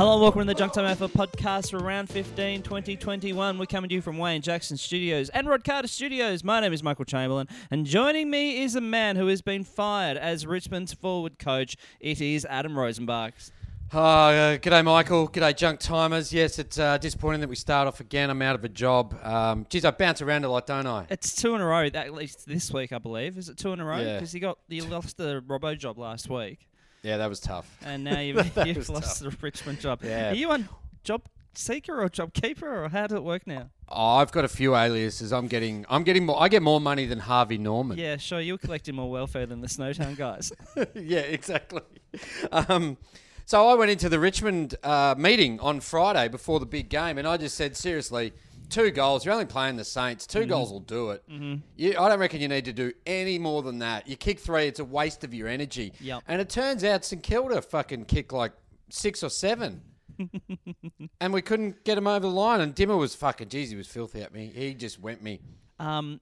Hello and welcome to the Junk Time Alpha podcast for round 15 2021. We're coming to you from Wayne Jackson Studios and Rod Carter Studios. My name is Michael Chamberlain, and joining me is a man who has been fired as Richmond's forward coach. It is Adam Rosenbach. Oh, uh, g'day, Michael. G'day, junk timers. Yes, it's uh, disappointing that we start off again. I'm out of a job. Um, geez, I bounce around a lot, don't I? It's two in a row, at least this week, I believe. Is it two in a row? Yeah. Because you got you lost the Robo job last week, Yeah, that was tough. and now you've, That you've was lost the Richmond job. Yeah. Are you on job seeker or job keeper, or how does it work now? Oh, I've got a few aliases. I'm getting, I'm getting more. I get more money than Harvey Norman. Yeah, sure. You're collecting more welfare than the Snowtown guys. yeah, exactly. Um, so I went into the Richmond uh, meeting on Friday before the big game, and I just said, seriously, two goals. You're only playing the Saints. 2 goals will do it. Mm-hmm. You, I don't reckon you need to do any more than that. You kick three, it's a waste of your energy. Yep. And it turns out St Kilda fucking kicked like six or seven. and we couldn't get him over the line. And Dimma was fucking, geez, he was filthy at me. He just went me. Um,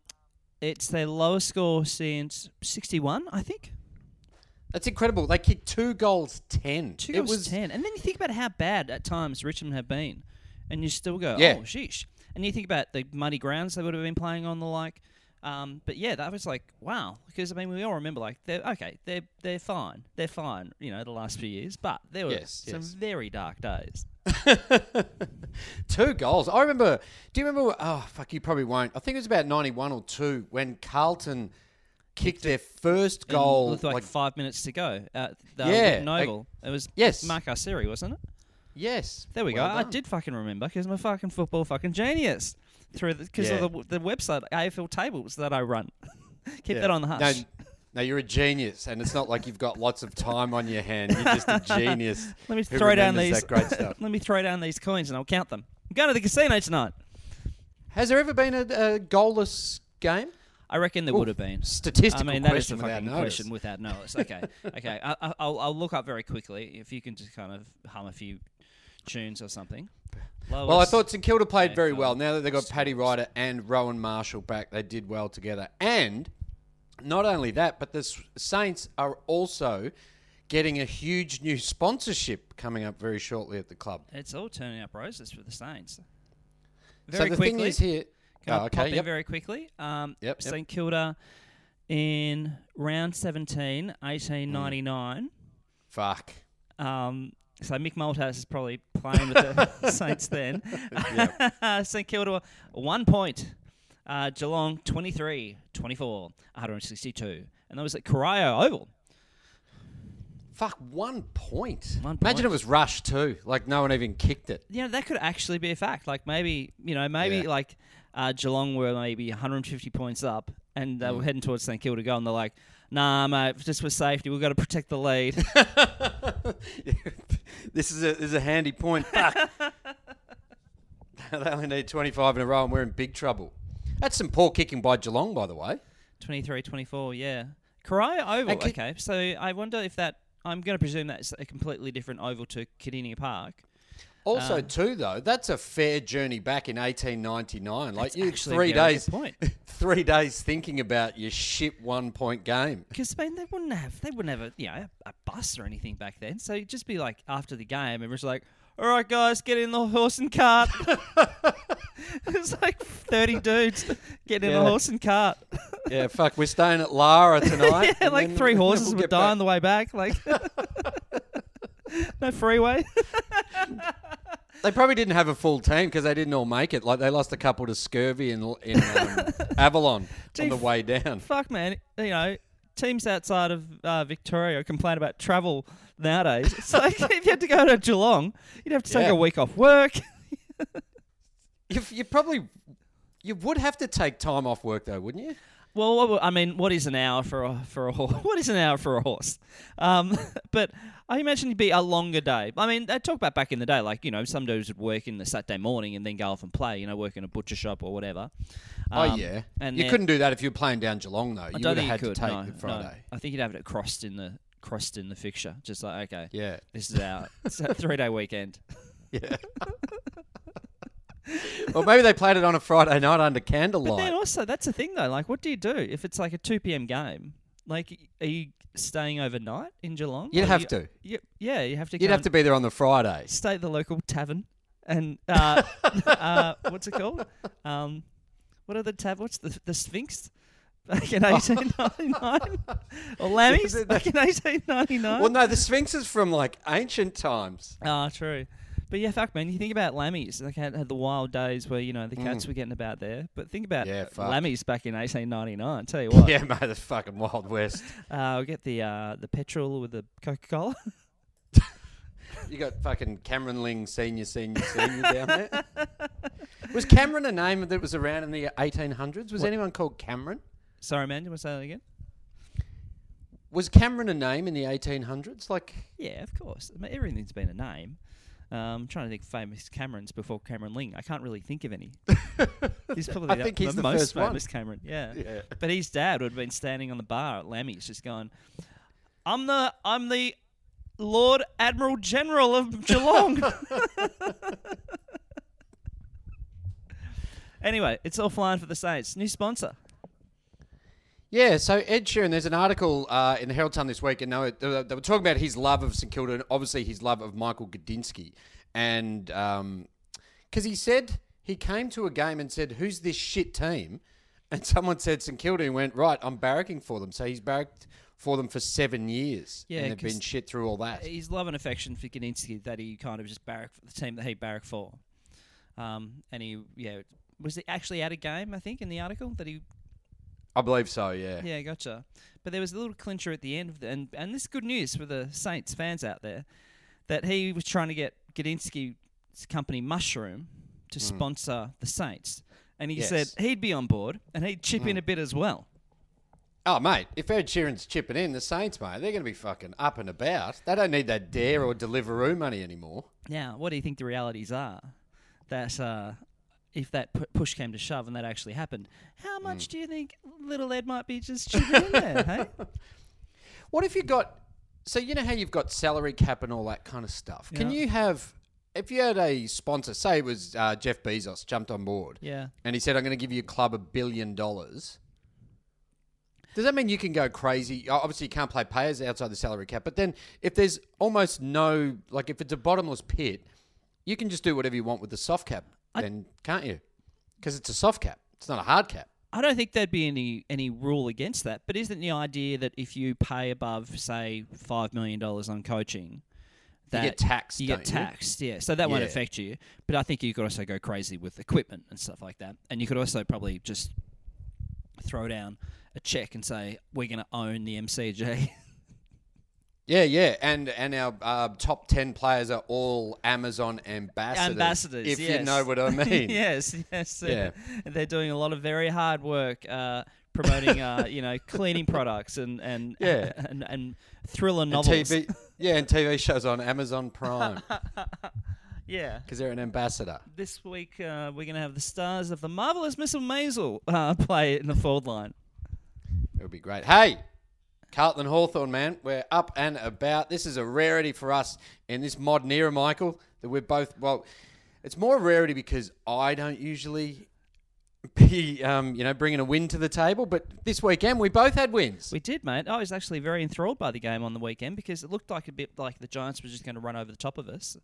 it's their lowest score since 61, I think. That's incredible. They kicked two goals, ten. Two it goals was 10. And then you think about how bad at times Richmond have been, and you still go, Yeah. oh, sheesh. And you think about the muddy grounds they would have been playing on the like. Um, but yeah, that was like wow because I mean we all remember like they're okay they're they're fine they're fine you know the last few years but there were Yes, some yes. very dark days. Two goals. I remember. Do you remember? Oh fuck, you probably won't. I think it was about ninety-one or two when Carlton kicked their first goal. with like, like- five minutes to go. At the Yeah, Whitten Oval. it was yes. Mark Arceri, wasn't it? Yes, There we Well go. I did fucking remember because I'm a fucking football fucking genius through because Yeah. of the, the website AFL tables that I run. Keep Yeah. that on the hush. no, you're a genius, and it's not like you've got lots of time on your hand. You're just a genius. Let me throw down these. that great stuff. let me throw down these coins and I'll count them. I'm going to the casino tonight. Has there ever been a, a goalless game? I reckon there Ooh, would have been. statistical I mean, that is a question without fucking notice. question without notice. Okay, okay. I, I, I'll, I'll look up very quickly if you can just kind of hum a few tunes or something. Well, I thought St Kilda played very well. Now that they've got Paddy. Ryder and Rowan Marshall back, they did well together. And not only that, but the Saints are also getting a huge new sponsorship coming up very shortly at the club. it's all turning up roses for the Saints. so Very the quickly, thing is here. Can I oh, pop okay. in very quickly? Um, Yep, yep. St Kilda in round 17, 1899. Fuck. Um, so Mick Malthouse is probably playing with the Saints then. St Kilda, one point. Uh, Geelong, 23, 24, 162. And that was at Corio Oval. Fuck, one point. One Imagine it was rushed too. Like no one even kicked it. You know, that could actually be a fact. Like maybe, you know, maybe Yeah. like uh, Geelong were maybe 150 points up and they Mm. were heading towards St Kilda goal and they're like, nah, mate, just for safety, we've got to protect the lead. this is a this is a handy point. Fuck. they only need 25 in a row and we're in big trouble. That's some poor kicking by Geelong, by the way. 23 24, yeah. Corio Oval, And ki- okay. So I wonder if that, I'm going to presume that's a completely different oval to Kardinia Park. Also, Uh, too, though, that's a fair journey back in 1899. Like you, three days, three days thinking about your shit one point game. Because I mean, they wouldn't have, they wouldn't have a, you know, a bus or anything back then. So it'd just be like after the game, it was like, all right, guys, get in the horse and cart. it was like 30 dudes getting in a horse and cart. Yeah, fuck, we're staying at Lara tonight. yeah, like three we'll horses would die back. on the way back. Like, no freeway. They probably didn't have a full team because they didn't all make it. Like they lost a couple to scurvy in, in um, Avalon Gee, on the way down. Fuck, man. You know, teams outside of uh, Victoria complain about travel nowadays. So if you had to go to Geelong, you'd have to take Yeah. a week off work. You, you probably you would have to take time off work though, wouldn't you? Well, I mean, what is an hour for a for a horse? What is an hour for a horse? Um, but I imagine it'd be a longer day. I mean, they talk about back in the day, like you know, some dudes would work in the Saturday morning and then go off and play. You know, work in a butcher shop or whatever. oh Um, yeah. and you then- couldn't do that if you were playing down Geelong though. I You don't would think have you had could. to take no, the no. Friday. I think you'd have it crossed in the crossed in the fixture. Just like okay, Yeah. this is our three day weekend. Yeah. or maybe they played it on a Friday night under candlelight. But then also, that's the thing though. Like, what do you do if it's like a two p.m. game? Like, are you staying overnight in Geelong? You'd Or have you- to. y- yeah, you have to. You'd go have to be there on the Friday. stay at the local tavern, and uh, uh, what's it called? Um, what are the tav? What's the the Sphinx? Back in eighteen ninety nine, or Lammy's back in eighteen ninety nine. Well, no, the Sphinx is from like ancient times. Ah, true. But yeah, fuck, man. You think about Lammy's, like had, had the wild days where you know the cats were getting about there. But think about Mm. Yeah, fuck. Lammy's back in 1899. Tell you what, Yeah, mate, the fucking Wild West. uh, I'll get the uh, the petrol with the Coca Cola. You got fucking Cameron Ling, senior, senior, senior down there. Was Cameron a name that was around in the 1800s? Was anyone called Cameron? Sorry, man. Do you want to say that again? Was Cameron a name in the 1800s? Like, Yeah, of course. I mean, everything's been a name. Um, I'm trying to think famous Camerons before Cameron Ling. I can't really think of any. he's probably I the, think he's the most first one. famous Cameron. Yeah. Yeah. But his dad would have been standing on the bar at Lammy's, just going, "I'm the I'm the Lord Admiral General of Geelong." anyway, it's all flying for the Saints. New sponsor. Yeah, so Ed Sheeran, there's an article uh, in the Herald Sun this week, and they were, they were talking about his love of St Kilda and obviously his love of Michael Gudinski. And because he said he came to a game and said, Who's this shit team? And someone said St Kilda and went, Right, I'm barracking for them. So he's barracked for them for seven years. Yeah, and they've been shit through all that. His love and affection for Gudinski that he kind of just barracked for the team that he barracked for. Um, and he, yeah, was he actually at a game? I think in the article that he I believe so, yeah. Yeah, gotcha. But there was a little clincher at the end, of the, and and this is good news for the Saints fans out there, that he was trying to get Gudinski's company Mushroom to sponsor the Saints, and he Yes. said he'd be on board and he'd chip in a bit as well. Oh, mate, if Ed Sheeran's chipping in, the Saints, mate, they're going to be fucking up and about. They don't need that Dare or Deliveroo money anymore. Now, what do you think the realities are? That uh, if that pu- push came to shove and that actually happened, how much do you think little Ed might be just chipping in there? Hey, What if you got? So you know how you've got salary cap and all that kind of stuff. Can you have? If you had a sponsor, say it was uh, Jeff Bezos, jumped on board, yeah. and he said, "I'm going to give you a club a billion dollars." Does that mean you can go crazy? Obviously, you can't play players outside the salary cap. But then, if there's almost no, like, if it's a bottomless pit, you can just do whatever you want with the soft cap, then can't you? Because it's a soft cap. It's not a hard cap. I don't think there'd be any any rule against that. But isn't the idea that if you pay above, say, five million dollars on coaching, that get taxed, You get you? taxed, yeah. So that won't affect you. But I think you could also go crazy with equipment and stuff like that. And you could also probably just throw down a check and say we're going to own the MCG. Yeah, yeah, and and our uh, top ten players are all Amazon ambassadors. Ambassadors, if yes. you know what I mean. yes, yes. Yeah. They're doing a lot of very hard work uh, promoting, uh, you know, cleaning products and and Yeah. and, and thriller And novels. TV, yeah, and TV shows on Amazon Prime Yeah. because they're an ambassador. This week uh, we're going to have the stars of the marvelous Miss Maisel uh, play in the forward line. It would be great. Hey, Carlton Hawthorn, man, we're up and about. This is a rarity for us in this modern era, Michael. That we're both well. It's more a rarity because I don't usually be, um, you know, bringing a win to the table. But this weekend we both had wins. We did, mate. I was actually very enthralled by the game on the weekend because it looked like a bit like the Giants were just going to run over the top of us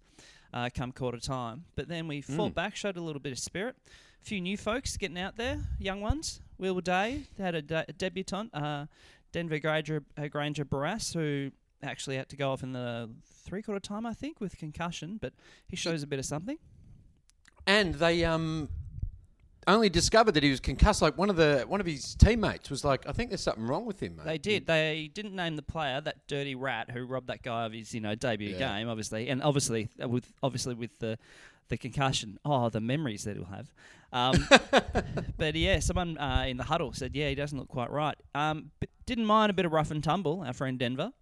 uh, come quarter time. But then we fought back, showed a little bit of spirit. A few new folks getting out there, young ones. Will Day they had a, de- a debutant, uh, Denver Grainger, uh, Grainger Barras, who actually had to go off in the three quarter time, I think, with concussion. But he shows a bit of something. And they um only discovered that he was concussed. Like one of the one of his teammates was like, "I think there's something wrong with him." Mate. They did. They didn't name the player, that dirty rat who robbed that guy of his, you know, debut Yeah. game, obviously, and obviously uh, with obviously with the the concussion. Oh, the memories that he'll have. Um, but yeah, someone uh, in the huddle said, yeah, he doesn't look quite right. Um, but didn't mind a bit of rough and tumble. Our friend Denver.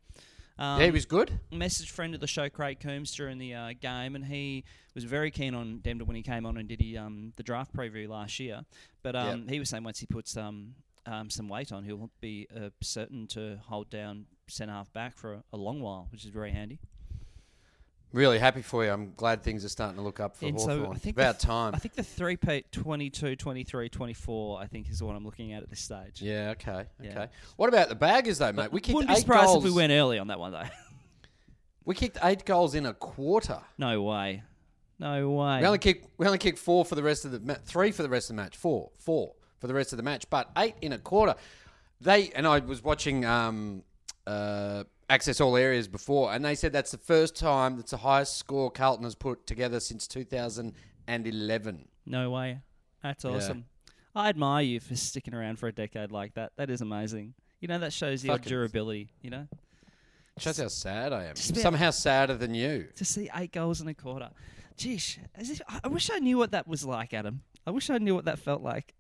Um, yeah, he was good. Message friend of the show Craig Coombs during the uh, game, and he was very keen on Denver when he came on and did he, um, the draft preview last year. But um, he was saying once he puts um, um, some weight on, he'll be uh, certain to hold down centre half back for a, a long while, which is very handy. Really happy for you. I'm glad things are starting to look up for And Hawthorn. so I think About the, time. I think the three peat 22, 23, 24, I think is what I'm looking at at this stage. yeah. Okay. Yeah. Okay. What about the baggers though, mate? We kicked Wouldn't be eight surprised goals. if we went early on that one though. We kicked eight goals in a quarter. no way, no way. We only kicked we only kicked four for the rest of the ma- three for the rest of the match. Four, four for the rest of the match, but eight in a quarter. They and I was watching um, uh, Access All Areas before, and they said that's the first time that's the highest score Carlton has put together since 2011. No way. That's Yeah. awesome. I admire you for sticking around for a decade like that. That is amazing. You know, that shows your Fucking- durability, you know? Shows how sad I am. Somehow sadder than you. To see eight goals in a quarter. Geesh, as if, I I wish I knew what that was like, Adam. I wish I knew what that felt like.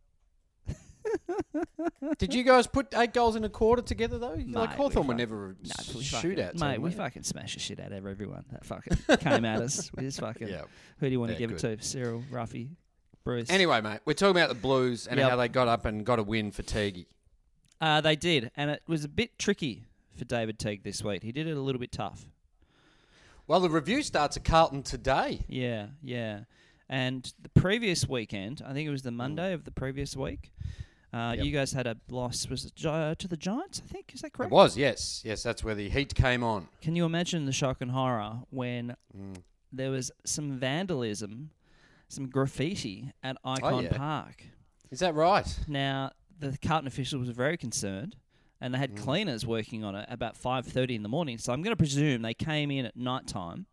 Did you guys put eight goals in a quarter together though? like Mate, Hawthorn we were never No, s- we fucking- shootouts. Mate, we fucking smash the shit out of everyone that fucking came at us. We just fucking. Yeah. Who do you want to give good. it to? Cyril, Ruffy, Bruce? Anyway, mate, we're talking about the Blues and Yep. how they got up and got a win for Teague. Uh, they did, and it was a bit tricky for David Teague this week. He did it a little bit tough. Well, the review starts at Carlton today. Yeah, yeah. And the previous weekend, I think it was the Monday of the previous week, uh, Yep. you guys had a loss. Was it Gi- uh, to the Giants? I think is that correct? It was, yes. Yes, that's where the heat came on. Can you imagine the shock and horror when Mm. there was some vandalism, some graffiti at Ikon Oh, yeah. Park? Is that right? Now the Carlton officials were very concerned, and they had Mm. cleaners working on it about five thirty in the morning. So I'm going to presume they came in at night time.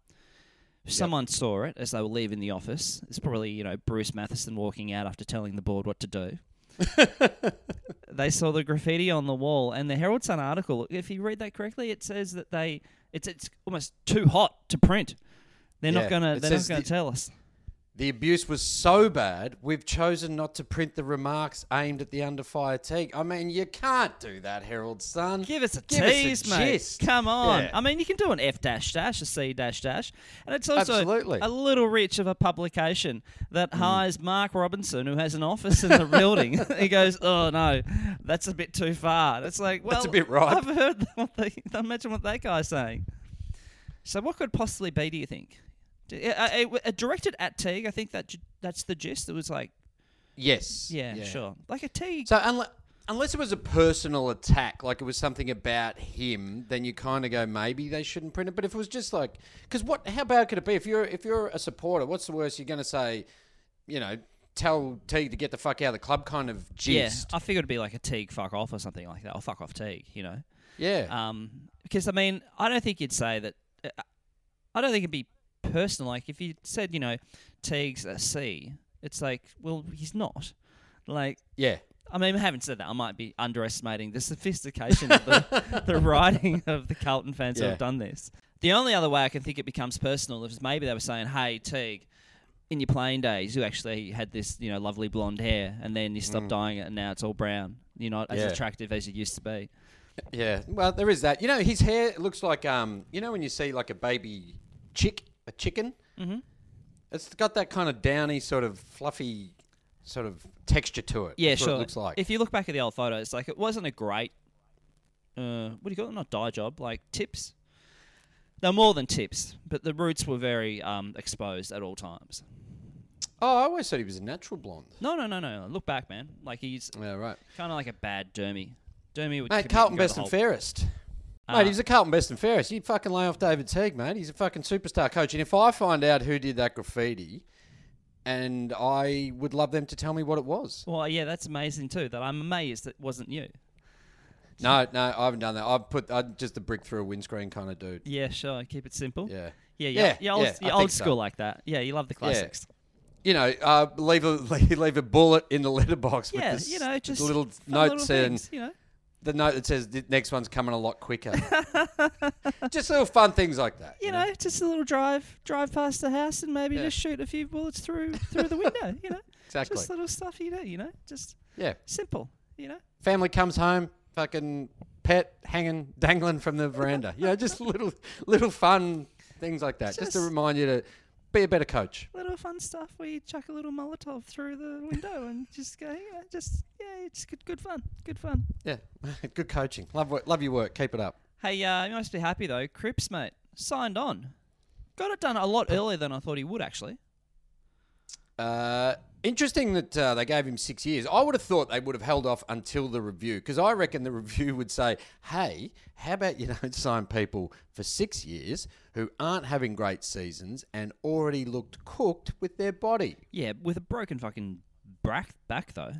Someone saw it as they were leaving the office. It's probably you know Bruce Mathieson walking out after telling the board what to do. they saw the graffiti on the wall, and the Herald Sun article. If you read that correctly, it says that they it's it's almost too hot to print. They're Yeah, not gonna they're not gonna the- tell us. The abuse was so bad, we've chosen not to print the remarks aimed at the under fire Teague. I mean, you can't do that, Herald Sun. Give us a Give us a tease, mate. gist. Come on. Yeah. I mean, you can do an F dash dash, a C dash dash, and it's also Absolutely. a little rich of a publication that Mm. hires Mark Robinson, who has an office in the building. he goes, "Oh no, that's a bit too far." It's like, well, That's a bit right. I've heard what they imagine what that guy's saying. So, what could possibly be? Do you think? D- uh, uh, directed at Teague, I think that that's the gist. It was like, Yes. yeah, sure, like a Teague. So unless, unless it was a personal attack, like it was something about him, then you kind of go maybe they shouldn't print it. But if it was just like, because what? How bad could it be? If you're if you're a supporter, what's the worst you're going to say? You know, tell Teague to get the fuck out of the club, kind of gist. yeah. I figured it'd be like a Teague fuck off or something like that, or fuck off Teague, you know. Yeah. Um, because I mean, I don't think you'd say that. Uh, I don't think it'd be personal. Like if you said, you know, Teague's a C, it's like, well, he's not. Like, yeah. I mean, having said that, I might be underestimating the sophistication of the, the writing of the Carlton fans who have done this. The only other way I can think it becomes personal is maybe they were saying, "Hey, Teague." In your playing days, you actually had this, you know, lovely blonde hair, and then you stopped dyeing it, and now it's all brown. You're not as Mm. Yeah. attractive as you used to be. Yeah, well, there is that. You know, his hair looks like um, you know, when you see like a baby chick, a chicken. Mm-hmm. It's got that kind of downy, sort of fluffy, sort of texture to it. Yeah, That's what sure. It looks like. If you look back at the old photos, like it wasn't a great, uh, what do you call it? Not dye job, like tips. They're more than tips, but the roots were very um, exposed at all times. oh, I always thought he was a natural blonde. No, no, no, no. Look back, man. Like he's Yeah, right. kind of like a bad Dermy. Dermy would Mate, Carlton best and fairest. Ah. Mate, he's a Carlton best and fairest. You'd fucking lay off David Teague, mate. He's a fucking superstar coach. And if I find out who did that graffiti, and I would love them to tell me what it was. Well, yeah, that's amazing too. That I'm amazed it wasn't you. No, no, I haven't done that. I've put I'm just a brick through a windscreen kind of dude. Yeah, sure. Keep it simple. Yeah. Yeah, yeah, Yeah, yeah. old, yeah, old think so. school like that. Yeah, you love the classics. you know, uh, leave a leave a bullet in the letterbox Yeah, with this, you know, just little fun note little saying things, you know. The note that says the next one's coming a lot quicker. just little fun things like that. You know, just a little drive, drive past the house, and maybe Yeah. just shoot a few bullets through through the window. You know, Exactly. just little stuff you do. You know, just Yeah. simple. You know, Family comes home, fucking pet hanging, dangling from the veranda. You know, just little little fun things like that, just, to remind you to be a better coach. little fun stuff where you chuck a little Molotov through the window and just go, you know, just yeah, it's good, good fun, good fun. Yeah, good coaching. Love work, love your work. Keep it up. Hey, uh, you must be happy though. Cripps, mate, signed on. Got it done a lot earlier than I thought he would actually. Uh, interesting that uh, they gave him six years. I would have thought they would have held off until the review because I reckon the review would say, "Hey, how about you don't sign people for six years who aren't having great seasons and already looked cooked with their body?" Yeah, with a broken fucking back back though.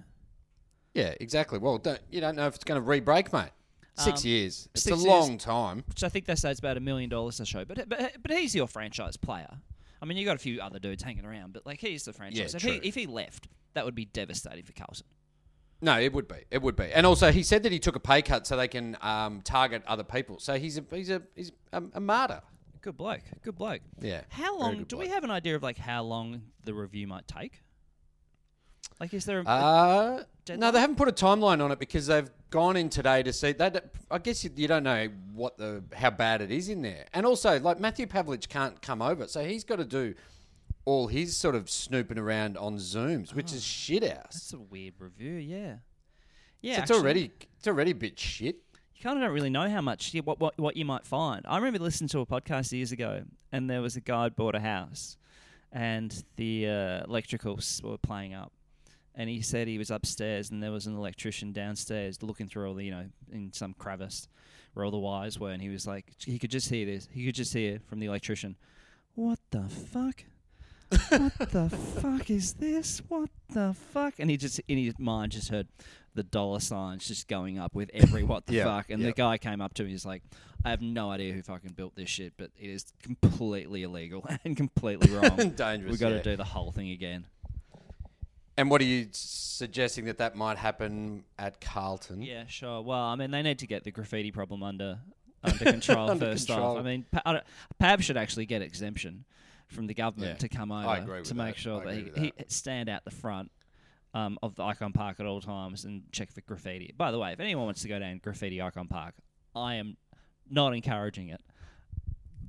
Yeah, exactly. Well, don't, you don't know if it's going to re-break, mate. Six Um, years. It's six a years. long time. which I think they say it's about a million dollars a show. But but but he's your franchise player. I mean, you got a few other dudes hanging around, but like he's the franchise. Yeah, if true. he if he left, that would be devastating for Carlton. No, it would be. It would be. And also, he said that he took a pay cut so they can um, target other people. So he's a he's a he's a, a martyr. Good bloke. Good bloke. Yeah, How long? Do we have an idea of like how long the review might take? Like, is there? A, Uh, no, they haven't put a timeline on it because they've gone in today to see that. I guess you, you don't know what the how bad it is in there, and also like Matthew Pavlich can't come over, so he's got to do all his sort of snooping around on Zooms, which is shit house. that's a weird review. Yeah. Yeah. So it's already it's already a bit shit. You kind of don't really know how much yeah, what, what what you might find. I remember listening to a podcast years ago, and there was a guy bought a house, and the uh, electricals were playing up, and he said he was upstairs, and there was an electrician downstairs looking through all the you know in some crevice where all the wires were, and he was like he could just hear this. He could just hear from the electrician, "What the fuck." what the fuck is this? What the fuck? And he just in his mind just heard the dollar signs just going up with every what the Yeah, fuck. And yeah. the guy came up to me, he's like, I have no idea who fucking built this shit, but it is completely illegal and completely wrong. Dangerous, We've got yeah. to do the whole thing again. And what are you suggesting that that might happen at Carlton? Yeah, sure. Well, I mean, they need to get the graffiti problem under under control Under first control. off. I mean, Pa- I Pav should actually get exemption from the government Yeah, to come over I agree with to make that. sure I that he, agree with he stand out the front um, of the Ikon Park at all times and check for graffiti. By the way, if anyone wants to go down graffiti Ikon Park, I am not encouraging it,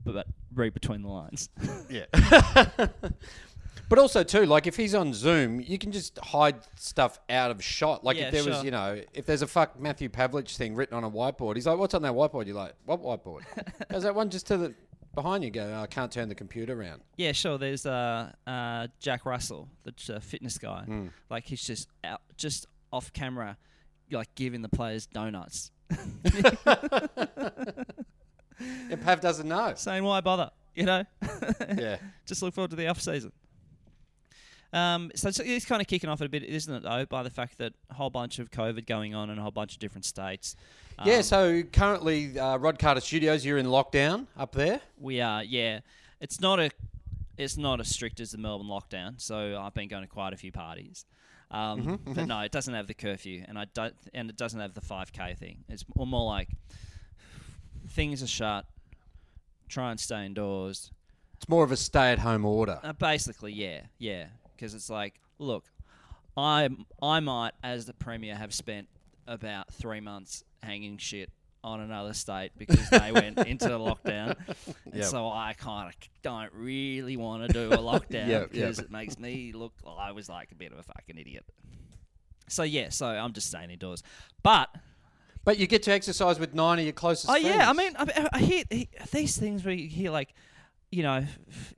but read between the lines. Yeah. but also too, like if he's on Zoom, you can just hide stuff out of shot. Like Yeah, if there was, sure. you know, if there's a fuck Matthew Pavlich thing written on a whiteboard, he's like, "What's on that whiteboard?" You're like, "What whiteboard?" Goes that one just to the behind you. Go, "Oh, I can't turn the computer around. Yeah, sure. There's uh, uh, Jack Russell, the uh, fitness guy. Hmm. Like he's just out, just off camera, like giving the players donuts, And Pav doesn't know. saying why bother? You know, yeah. just look forward to the off season. Um, so it's, it's kind of kicking off a bit, isn't it? Though, by the fact that a whole bunch of COVID going on in a whole bunch of different states. Yeah, Um, so currently, uh, Rod Carter Studios, you're in lockdown up there. We are, yeah. It's not a, it's not as strict as the Melbourne lockdown. So I've been going to quite a few parties, um, but no, it doesn't have the curfew, and I don't, and it doesn't have the five k thing. It's more more like things are shut. Try and stay indoors. It's more of a stay-at-home order. Uh, basically, yeah, yeah. Because it's like, look, I I might, as the premier, have spent about three months hanging shit on another state because they went into lockdown, and Yep. so I kind of don't really want to do a lockdown Yep, yep. because it makes me look. I was like a bit of a fucking idiot. So yeah, so I'm just staying indoors, but But you get to exercise with nine of your closest Oh friends. yeah, I mean, I, I hear, he- these things where you hear like, you know,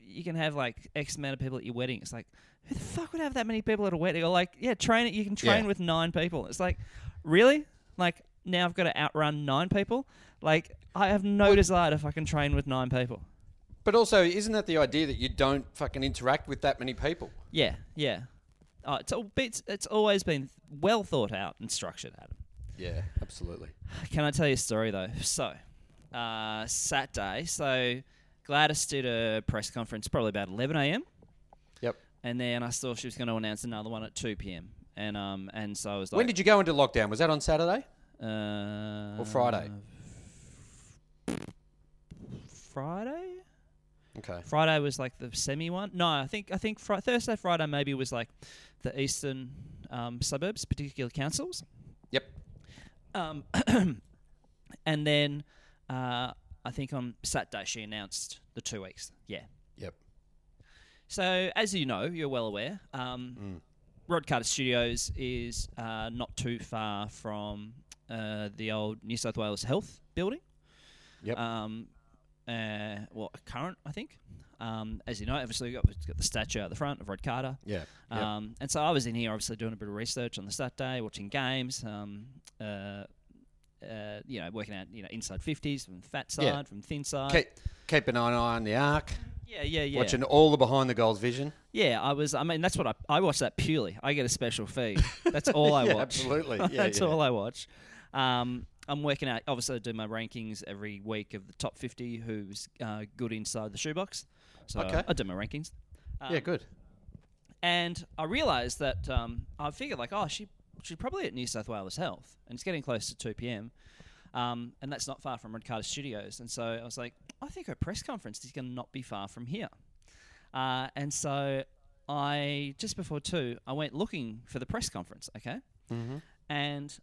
you can have like X amount of people at your wedding. It's like, who the fuck would have that many people at a wedding? Or like, yeah, train it. You can train Yeah. with nine people. It's like, really? Like now I've got to outrun nine people. Like I have no desire to fucking train with nine people. But also, isn't that the idea that you don't fucking interact with that many people? Yeah, yeah. Oh, it's, all, it's it's always been well thought out and structured, Adam. Yeah, absolutely. Can I tell you a story though? So, uh, Saturday. So, Gladys did a press conference probably about 11 a.m. Yep. and then I saw she was going to announce another one at two p.m. And um and so I was like, When did you go into lockdown? Was that on Saturday uh, or Friday? Friday. Okay. Friday was like the semi one. No, I think I think fri- Thursday, Friday maybe was like the eastern um, suburbs, particular councils. Yep. Um, and then uh, I think on Saturday she announced the two weeks. Yeah. Yep. So as you know, you're well aware. Um, Rod Carter Studios is uh, not too far from uh, the old New South Wales Health building. Yep. Um, uh, well, current, I think. Um, as you know, obviously we've got, we've got the statue at the front of Rod Carter. Yeah. Yep. Um, and so I was in here, obviously doing a bit of research on the Saturday, watching games. Um, uh, uh, you know, working out you know inside fifties from fat side, Yeah. from thin side. keep, keeping an eye on the arc. Yeah, yeah, yeah. Watching all the behind the goals vision. Yeah, I was. I mean, that's what I I watch that purely. I get a special feed. That's all I Yeah, watch. absolutely. Yeah, that's yeah. all I watch. Um, I'm working out. Obviously, I do my rankings every week of the top 50 who's uh, good inside the shoebox. So Okay. I do my rankings. yeah, Um, good. And I realised that um, I figured like, oh, she she's probably at New South Wales Health, and it's getting close to 2 p.m. Um, and that's not far from Rod Carter Studios. And so I was like, I think her press conference is going to not be far from here. Uh, and so I just before two, I went looking for the press conference. Okay, Mm-hmm. and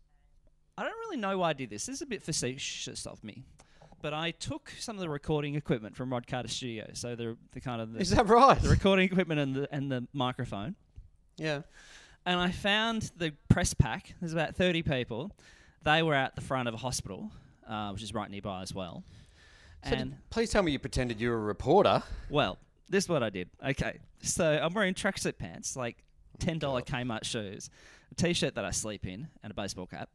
I don't really know why I did this. This is a bit facetious of me. But I took some of the recording equipment from Rod Carter Studio, so the the kind of the, Is that right? the recording equipment and the and the microphone, yeah. And I found the press pack. There's about 30 people. They were at the front of a hospital, uh, which is right nearby as well. So and please tell me you pretended you were a reporter. well, this is what I did. Okay, so I'm wearing tracksuit pants, like ten dollar Kmart shoes, a t-shirt that I sleep in, and a baseball cap.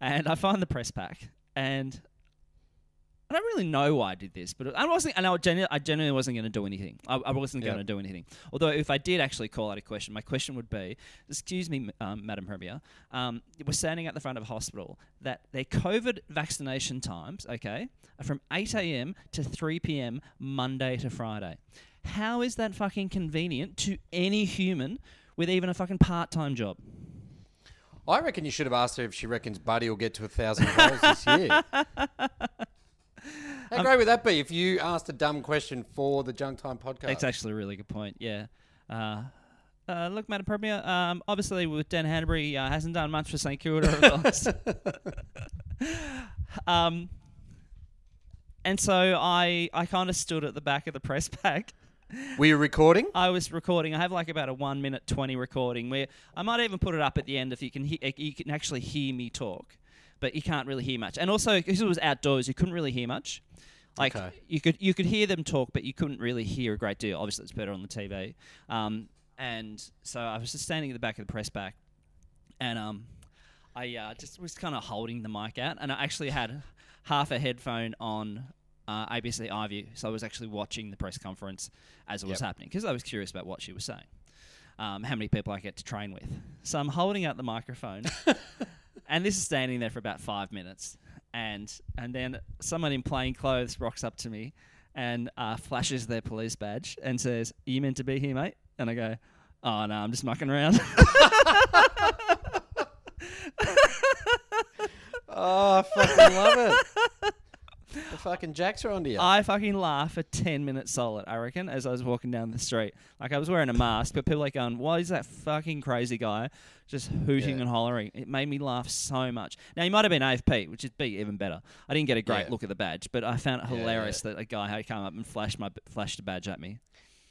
And I find the press pack, and I don't really know why I did this, but I wasn't. And I genuinely, I genuinely wasn't going to do anything. I, I wasn't going to do anything. Although, if I did actually call out a question, my question would be: Excuse me, um, Madam Premier, um, we're standing at the front of a hospital that their COVID vaccination times, okay, are from 8 a.m. to 3 p.m. Monday to Friday. How is that fucking convenient to any human with even a fucking part-time job? I reckon you should have asked her if she reckons Buddy will get to a thousand goals this year. How great would that be if you asked a dumb question for the Junk Time podcast? It's actually a really good point. Yeah. Uh, uh, look, Madam Premier, um, obviously with Dan Hannebery uh, hasn't done much for St Kilda over the last- um, and so I I kind of stood at the back of the press pack. Were you recording? I was recording. I have like about a one minute twenty recording where I might even put it up at the end if you can he- you can actually hear me talk, but you can't really hear much. And also because it was outdoors, you couldn't really hear much. Like Okay. you could you could hear them talk, but you couldn't really hear a great deal. Obviously, it's better on the TV. Um, and so I was just standing at the back of the press back, and um, I uh, just was kind of holding the mic out, and I actually had half a headphone on uh, ABC iView, so I was actually watching the press conference as it was happening because I was curious about what she was saying, um, how many people I get to train with. So I'm holding out the microphone, and this is standing there for about five minutes, and and then someone in plain clothes rocks up to me. And uh, flashes their police badge and says, "Are you meant to be here, mate?" And I go, "Oh no, I'm just mucking around." Oh, I fucking love it. The fucking jacks are onto you. I fucking laugh for 10 minutes solid, I reckon, as I was walking down the street. Like, I was wearing a mask, but people like going, why is that fucking crazy guy just hooting Yeah. and hollering? It made me laugh so much. Now, he might have been AFP, which is be even better. I didn't get a great Yeah. look at the badge, but I found it Yeah, hilarious that a guy had come up and flashed my flashed a badge at me.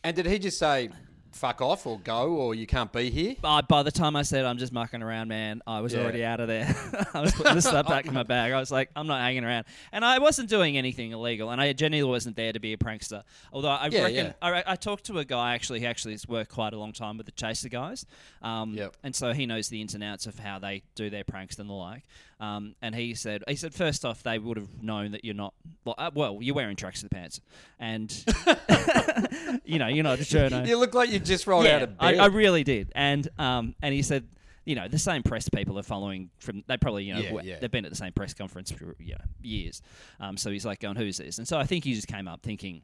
and did he just say, fuck off or go or you can't be here? By, by the time I said I'm just mucking around, man, I was Yeah. already out of there. I was putting the stuff back in my bag. I was like, I'm not hanging around, and I wasn't doing anything illegal, and I genuinely wasn't there to be a prankster. Although I Yeah, reckon yeah. I, I talked to a guy actually. He actually has worked quite a long time with the Chaser guys, um, Yep. and so he knows the ins and outs of how they do their pranks and the like. Um, and he said, he said first off, they would have known that you're not well. Uh, well, you're wearing tracksuit pants, and you know you're not a journo You look like you just rolled out of I, bed. I really did. And um, and he said, you know, the same press people are following from. They probably, you know, Yeah, yeah. they've been at the same press conference for you know years. Um, so he's like, going, who's this? And so I think he just came up thinking,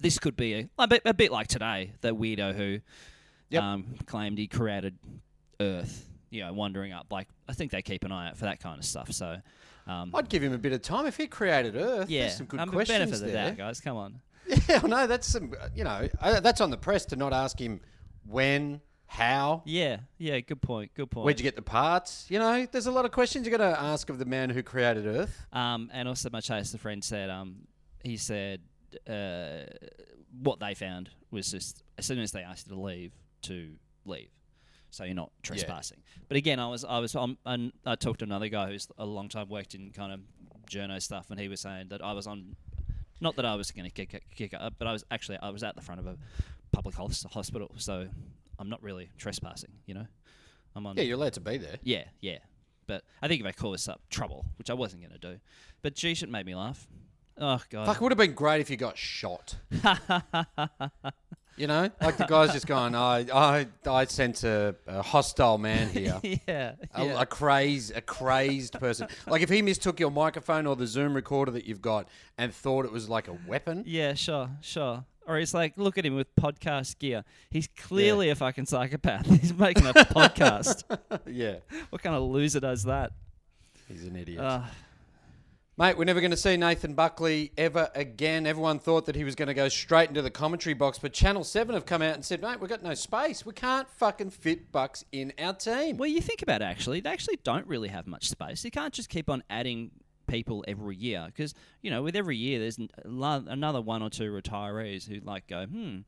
this could be a a bit, a bit like today, the weirdo who. Yep. um, claimed he created Earth. You know, wandering up. Like I think they keep an eye out for that kind of stuff. So. Um, I'd give him a bit of time if he created Earth. yeah, there's some good um, questions benefit of that, guys. Come on. Yeah, I know that's some. You know, uh, that's on the press to not ask him when, how, Yeah, yeah. Good point. Good point. where'd you get the parts. You know, there's a lot of questions you got to ask of the man who created Earth. Um, and also, my chaser friend said, um, he said uh, what they found was just as soon as they asked you to leave, to leave, so you're not trespassing. But again, I was, I was, um, and I talked to another guy who's a long time worked in kind of journo stuff, and he was saying that I was on, not that I was going to kick, kick up, but I was actually I was at the front of a public hos- hospital, so I'm not really trespassing. You know, I'm on. Yeah, you're allowed to be there. Yeah, yeah. But I think if I caused up trouble, which I wasn't going to do, but geez, it made me laugh. Oh god. Fuck, it would have been great if you got shot. you know, like the guy's just going, I, I, I sense a, a hostile man here. yeah. A, yeah. a crazed, a crazed person. Like if he mistook your microphone or the Zoom recorder that you've got and thought it was like a weapon. yeah, sure, sure. Or he's like, look at him with podcast gear. He's clearly a fucking psychopath. He's making a podcast. yeah, What kind of loser does that? he's an idiot. Uh, Mate, we're never going to see Nathan Buckley ever again. Everyone thought that he was going to go straight into the commentary box, but Channel 7 have come out and said, mate, we've got no space. We can't fucking fit Bucks in our team. well, you think about it, actually, they actually don't really have much space. You can't just keep on adding people every year because you know with every year there's another one or two retirees who like go hmm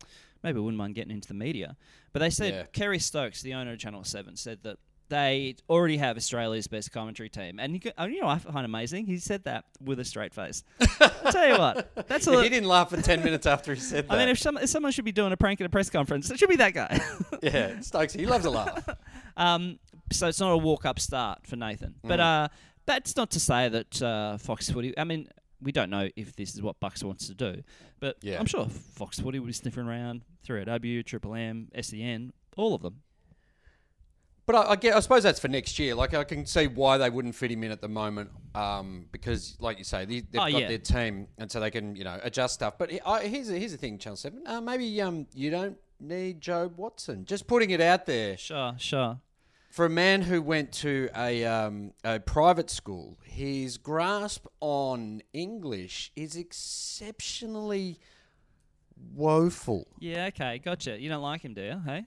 maybe I wouldn't mind getting into the media but they said Yeah. Kerry Stokes the owner of Channel 7 said that they already have Australia's best commentary team and you, you know I find amazing he said that with a straight face I tell you what that's a he didn't laugh for 10 minutes after he said that. I mean if, some, if someone should be doing a prank at a press conference it should be that guy yeah, Stokes, he loves a laugh. Um, so it's not a walk up start for Nathan. Mm. But uh, that's not to say that uh, Fox Footy. I mean, we don't know if this is what Bucks wants to do, but Yeah. I'm sure Fox Footy will be sniffing around 3AW, Triple M, SEN, all of them. But I, I, get, I suppose that's for next year. Like, I can see why they wouldn't fit him in at the moment um, because, like you say, they, they've Oh, got yeah. their team and so they can, you know, adjust stuff. But I, here's, the- here's the thing, Channel 7. Uh, maybe um, you don't need Jobe Watson. Just putting it out there. Sure, sure. For a man who went to a, um, a private school, his grasp on English is exceptionally woeful. Yeah, okay, gotcha. You don't like him, do you? Hey,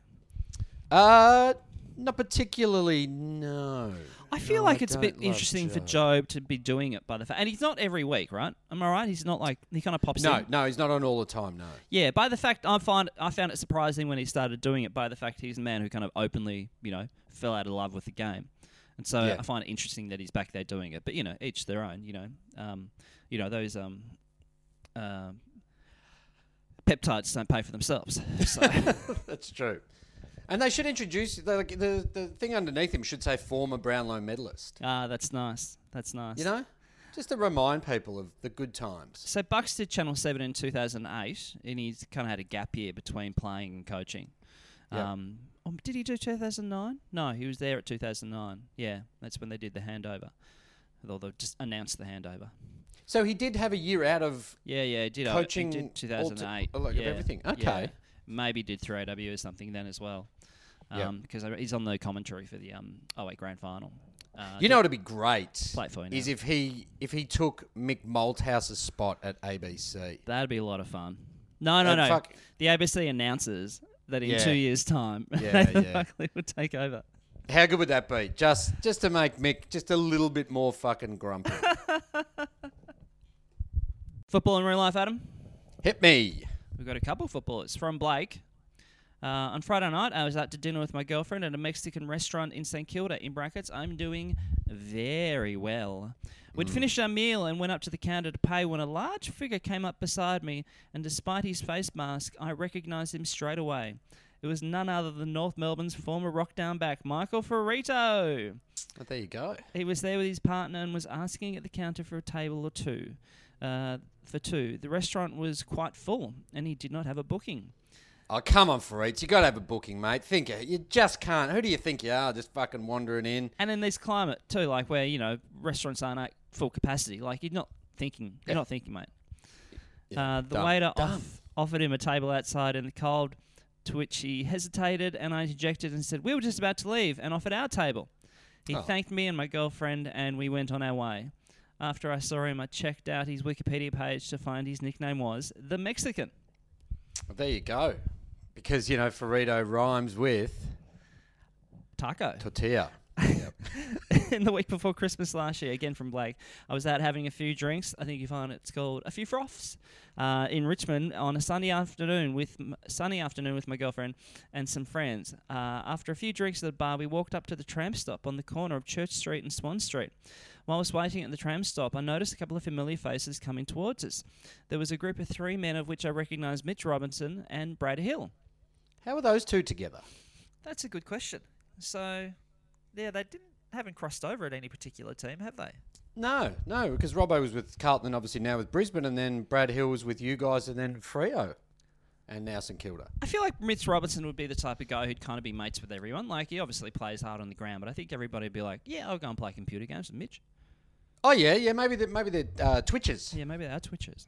Uh, not particularly, no. I feel No, like I it's a bit don't love interesting for Jobe. To be doing it by the fact, and he's not every week, right? Am I right? He's not like he kind of pops in. No, no, he's not on all the time, no. Yeah, by the fact I find I found it surprising when he started doing it. By the fact he's a man who kind of openly, you know, fell out of love with the game, and so Yeah. I find it interesting that he's back there doing it. But you know, each their own. You know, um, you know those um, um, peptides don't pay for themselves. So That's true. And they should introduce the, like, the the thing underneath him should say former Brownlow medalist. ah, that's nice. That's nice. You know, just to remind people of the good times. So Bucks did Channel Seven in 2008, and he's kind of had a gap year between playing and coaching. Yeah. Um, oh, did he do 2009? No, he was there at 2009. Yeah, that's when they did the handover. Although they just announced the handover. So he did have a year out of. Yeah, yeah, he did. uh, Coaching did to- 2008. uh, like, of yeah, everything. yeah. Okay. Maybe did 3AW or something then as well. Yeah. Um, because he's on the commentary for the um, 08 grand final. Uh, You know what'd be great Play for you is if he if he took Mick Malthouse's spot at ABC. That'd be a lot of fun. No, no, Uh, no. fuck. The ABC announces that in Yeah. two years' time, Yeah, Nathan yeah. Buckley would take over. How good would that be? Just just to make Mick just a little bit more fucking grumpy. Football in real life, Adam. Hit me. We've got a couple of footballers from Blake. Uh, on Friday night, I was out to dinner with my girlfriend at a Mexican restaurant in St Kilda. In brackets, I'm doing very well. We'd finished our meal and went up to the counter to pay when a large figure came up beside me, and despite his face mask, I recognised him straight away. It was none other than North Melbourne's former lockdown back, Michael Firrito. There you go. He was there with his partner and was asking at the counter for a table or two. Uh, for two. The restaurant was quite full, and he did not have a booking. Oh, come on, Fareed. You got to have a booking, mate. Think it. You just can't. Who do you think you are? Just fucking wandering in. And in this climate too, like where you know restaurants aren't at full capacity, like you're not thinking, you're Yeah. not thinking, mate. Yeah, Uh, the done. waiter Done. off, offered him a table outside in the cold, To which he hesitated, and I interjected and said, We were just about to leave and offered our table. He Oh. thanked me and my girlfriend, and we went on our way. After I saw him, I checked out his Wikipedia page to find his nickname was The Mexican. Well, there you go. Because, you know, Firrito rhymes with Taco. tortilla. in the week before Christmas last year, again from Blake, I was out having a few drinks. I think you find it's called a few froths uh, in Richmond on a sunny afternoon with m- sunny afternoon with my girlfriend and some friends. Uh, after a few drinks at the bar, we walked up to the tram stop on the corner of Church Street and Swan Street. While I was waiting at the tram stop, I noticed a couple of familiar faces coming towards us. There was a group of three men, of which I recognised Mitch Robinson and Brad Hill. How are those two together? That's a good question. So, yeah, they didn't haven't crossed over at any particular team, have they? No, no, because Robbo was with Carlton and obviously now with Brisbane, and then Brad Hill was with you guys, and then Freo, and now St Kilda. I feel like Mitch Robinson would be the type of guy who'd kind of be mates with everyone. Like he obviously plays hard on the ground, but I think everybody would be like, "Yeah, I'll go and play computer games with Mitch." Oh yeah, yeah, maybe they're, maybe they're uh, Twitches. Yeah, maybe they are Twitchers.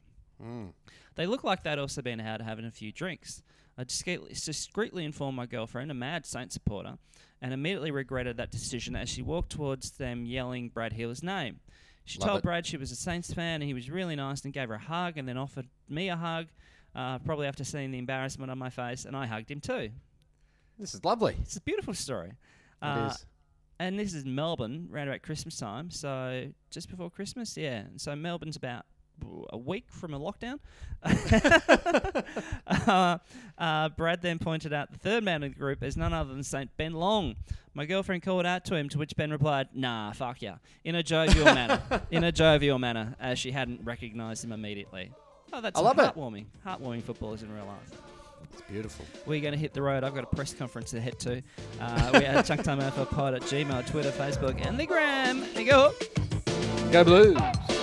They look like they'd also been out having a few drinks. I discreetly, discreetly informed my girlfriend, a mad Saint supporter, and immediately regretted that decision as she walked towards them yelling Brad Hill's name. She Love told it. Brad she was a Saints fan and he was really nice and gave her a hug and then offered me a hug, uh, probably after seeing the embarrassment on my face, and I hugged him too. This is lovely. It's a beautiful story. It Uh, is. And this is Melbourne, around about Christmas time. So just before Christmas, yeah. So Melbourne's about a week from a lockdown. uh, uh, Brad then pointed out the third man in the group is none other than Saint Ben Long. My girlfriend called out to him, to which Ben replied, "Nah, fuck ya," in a jovial manner. In a jovial manner, as she hadn't recognised him immediately. Oh, that's I love it. heartwarming. Heartwarming footballers in real life. It's beautiful. We're going to hit the road. I've got a press conference to head to. Uh, we're at Chunktime Alpha Pod at Gmail, Twitter, Facebook, and the Gram. There you go. Go Blues.